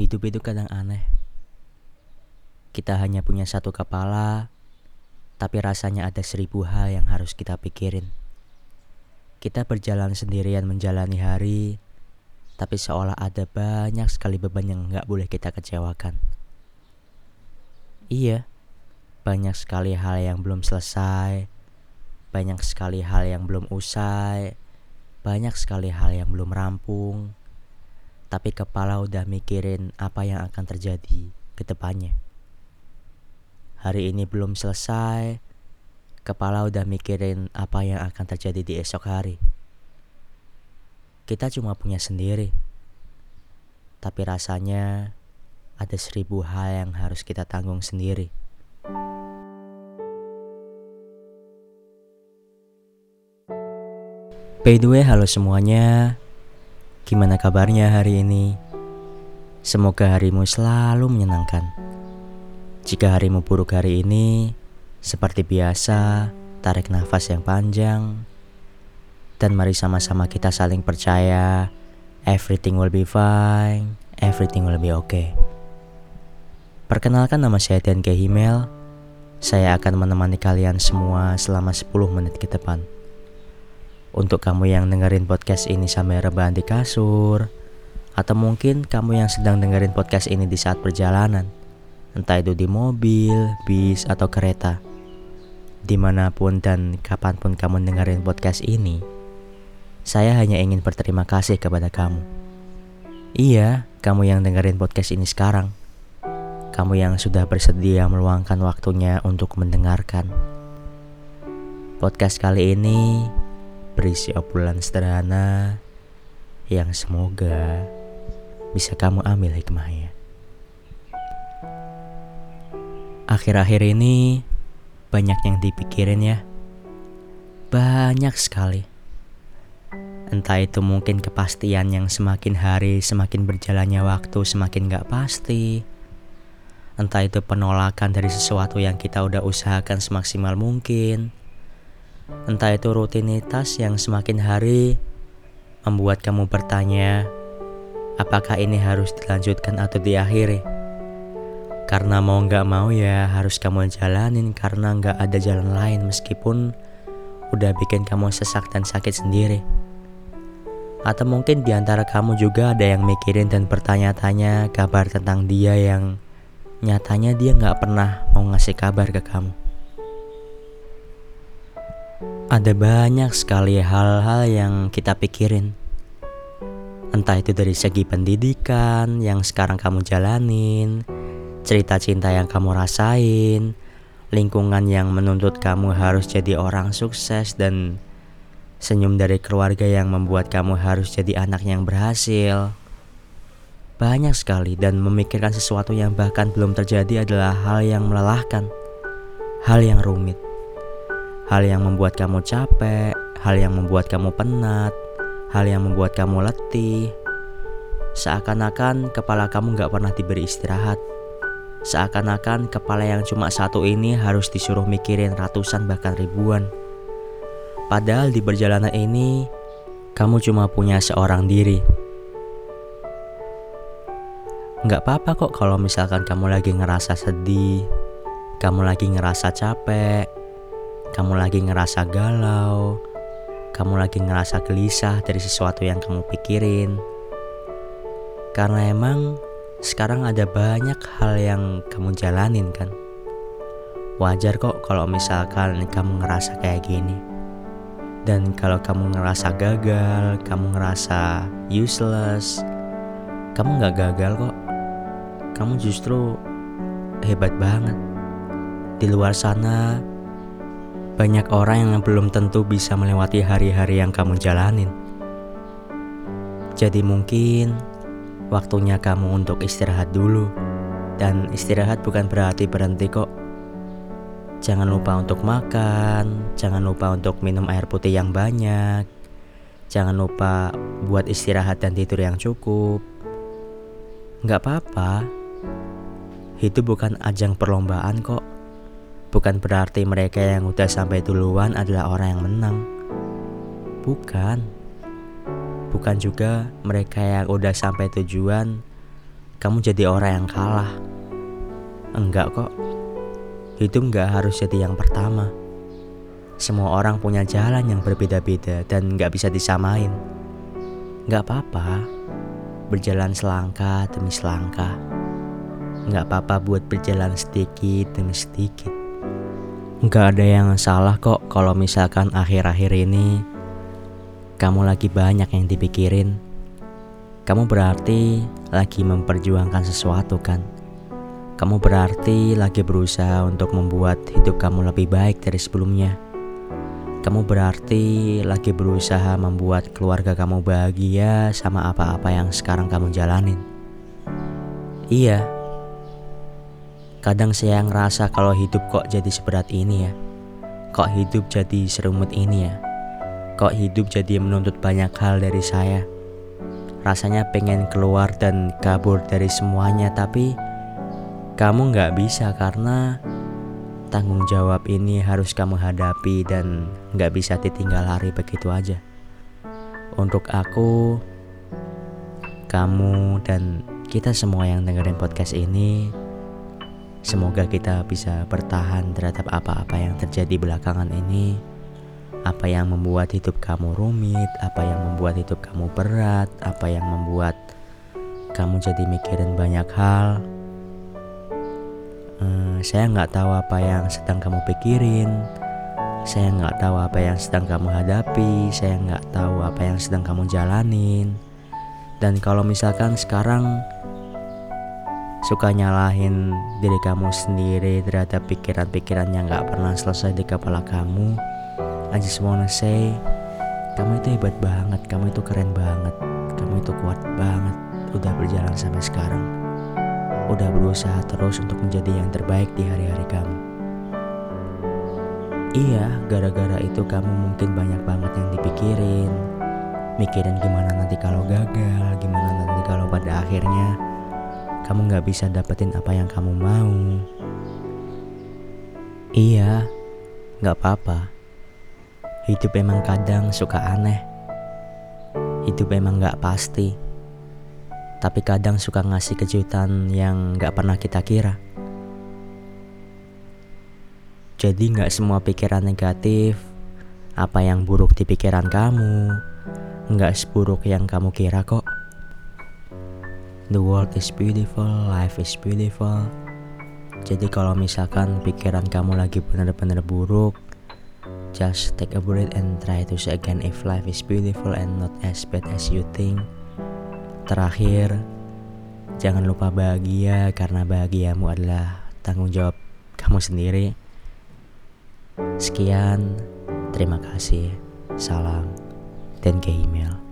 Hidup itu kadang aneh. Kita hanya punya satu kepala, tapi rasanya ada seribu hal yang harus kita pikirin. Kita berjalan sendirian menjalani hari, tapi seolah ada banyak sekali beban yang nggak boleh kita kecewakan. Iya, banyak sekali hal yang belum selesai, banyak sekali hal yang belum usai, banyak sekali hal yang belum rampung, tapi kepala udah mikirin apa yang akan terjadi ke depannya. Hari ini belum selesai, kepala udah mikirin apa yang akan terjadi di esok hari. Kita cuma punya sendiri, tapi rasanya ada seribu hal yang harus kita tanggung sendiri. By the way, halo semuanya. Gimana kabarnya hari ini? Semoga harimu selalu menyenangkan. Jika harimu buruk hari ini, seperti biasa, tarik nafas yang panjang. Dan mari sama-sama kita saling percaya, everything will be fine, everything will be okay. Perkenalkan nama saya Tian Himel. Saya akan menemani kalian semua selama 10 menit ke depan. Untuk kamu yang dengerin podcast ini sambil rebahan di kasur, atau mungkin kamu yang sedang dengerin podcast ini di saat perjalanan, entah itu di mobil, bis, atau kereta, di mana pun dan kapan pun kamu dengerin podcast ini, saya hanya ingin berterima kasih kepada kamu. Iya, kamu yang dengerin podcast ini sekarang. Kamu yang sudah bersedia meluangkan waktunya untuk mendengarkan. Podcast kali ini berisi obrolan sederhana yang semoga bisa kamu ambil hikmahnya. Akhir-akhir ini banyak yang dipikirin ya. Banyak sekali. Entah itu mungkin kepastian yang semakin hari semakin berjalannya waktu semakin gak pasti. Entah itu penolakan dari sesuatu yang kita udah usahakan semaksimal mungkin Entah itu rutinitas yang semakin hari membuat kamu bertanya, apakah ini harus dilanjutkan atau diakhiri? Karena mau nggak mau ya harus kamu jalanin karena nggak ada jalan lain meskipun udah bikin kamu sesak dan sakit sendiri. Atau mungkin di antara kamu juga ada yang mikirin dan bertanya-tanya kabar tentang dia yang nyatanya dia nggak pernah mau ngasih kabar ke kamu. Ada banyak sekali hal-hal yang kita pikirin. Entah itu dari segi pendidikan yang sekarang kamu jalanin, cerita cinta yang kamu rasain, lingkungan yang menuntut kamu harus jadi orang sukses dan senyum dari keluarga yang membuat kamu harus jadi anak yang berhasil. Banyak sekali dan memikirkan sesuatu yang bahkan belum terjadi adalah hal yang melelahkan, hal yang rumit hal yang membuat kamu capek, hal yang membuat kamu penat, hal yang membuat kamu letih. Seakan-akan kepala kamu gak pernah diberi istirahat. Seakan-akan kepala yang cuma satu ini harus disuruh mikirin ratusan bahkan ribuan. Padahal di perjalanan ini, kamu cuma punya seorang diri. Gak apa-apa kok kalau misalkan kamu lagi ngerasa sedih, kamu lagi ngerasa capek, kamu lagi ngerasa galau, kamu lagi ngerasa gelisah dari sesuatu yang kamu pikirin. Karena emang sekarang ada banyak hal yang kamu jalanin kan. Wajar kok kalau misalkan kamu ngerasa kayak gini. Dan kalau kamu ngerasa gagal, kamu ngerasa useless, kamu nggak gagal kok. Kamu justru hebat banget. Di luar sana banyak orang yang belum tentu bisa melewati hari-hari yang kamu jalanin. Jadi mungkin waktunya kamu untuk istirahat dulu. Dan istirahat bukan berarti berhenti kok. Jangan lupa untuk makan, jangan lupa untuk minum air putih yang banyak. Jangan lupa buat istirahat dan tidur yang cukup. Gak apa-apa, hidup bukan ajang perlombaan kok. Bukan berarti mereka yang udah sampai duluan adalah orang yang menang. Bukan. Bukan juga mereka yang udah sampai tujuan kamu jadi orang yang kalah. Enggak kok. Hidup nggak harus jadi yang pertama. Semua orang punya jalan yang berbeda-beda dan nggak bisa disamain. Nggak apa-apa, berjalan selangkah demi selangkah. Nggak apa-apa buat berjalan sedikit demi sedikit. Nggak ada yang salah kok kalau misalkan akhir-akhir ini kamu lagi banyak yang dipikirin. Kamu berarti lagi memperjuangkan sesuatu kan? Kamu berarti lagi berusaha untuk membuat hidup kamu lebih baik dari sebelumnya. Kamu berarti lagi berusaha membuat keluarga kamu bahagia sama apa-apa yang sekarang kamu jalanin. Iya, kadang saya ngerasa kalau hidup kok jadi seberat ini ya. Kok hidup jadi serumut ini ya. Kok hidup jadi menuntut banyak hal dari saya. Rasanya pengen keluar dan kabur dari semuanya tapi kamu nggak bisa karena tanggung jawab ini harus kamu hadapi dan nggak bisa ditinggal lari begitu aja. Untuk aku, kamu dan kita semua yang dengerin podcast ini, semoga kita bisa bertahan terhadap apa-apa yang terjadi belakangan ini. Apa yang membuat hidup kamu rumit, apa yang membuat hidup kamu berat, apa yang membuat kamu jadi mikirin banyak hal Hmm, saya nggak tahu apa yang sedang kamu pikirin. Saya nggak tahu apa yang sedang kamu hadapi. Saya nggak tahu apa yang sedang kamu jalanin. Dan kalau misalkan sekarang suka nyalahin diri kamu sendiri terhadap pikiran-pikiran yang nggak pernah selesai di kepala kamu, I just wanna say, kamu itu hebat banget, kamu itu keren banget, kamu itu kuat banget, udah berjalan sampai sekarang udah berusaha terus untuk menjadi yang terbaik di hari-hari kamu. Iya, gara-gara itu kamu mungkin banyak banget yang dipikirin. Mikirin gimana nanti kalau gagal, gimana nanti kalau pada akhirnya kamu gak bisa dapetin apa yang kamu mau. Iya, gak apa-apa. Hidup emang kadang suka aneh. Hidup emang gak pasti tapi kadang suka ngasih kejutan yang gak pernah kita kira. Jadi gak semua pikiran negatif, apa yang buruk di pikiran kamu, gak seburuk yang kamu kira kok. The world is beautiful, life is beautiful. Jadi kalau misalkan pikiran kamu lagi bener-bener buruk, just take a breath and try to see again if life is beautiful and not as bad as you think. Terakhir, jangan lupa bahagia karena bahagiamu adalah tanggung jawab kamu sendiri. Sekian, terima kasih, salam, dan ke email.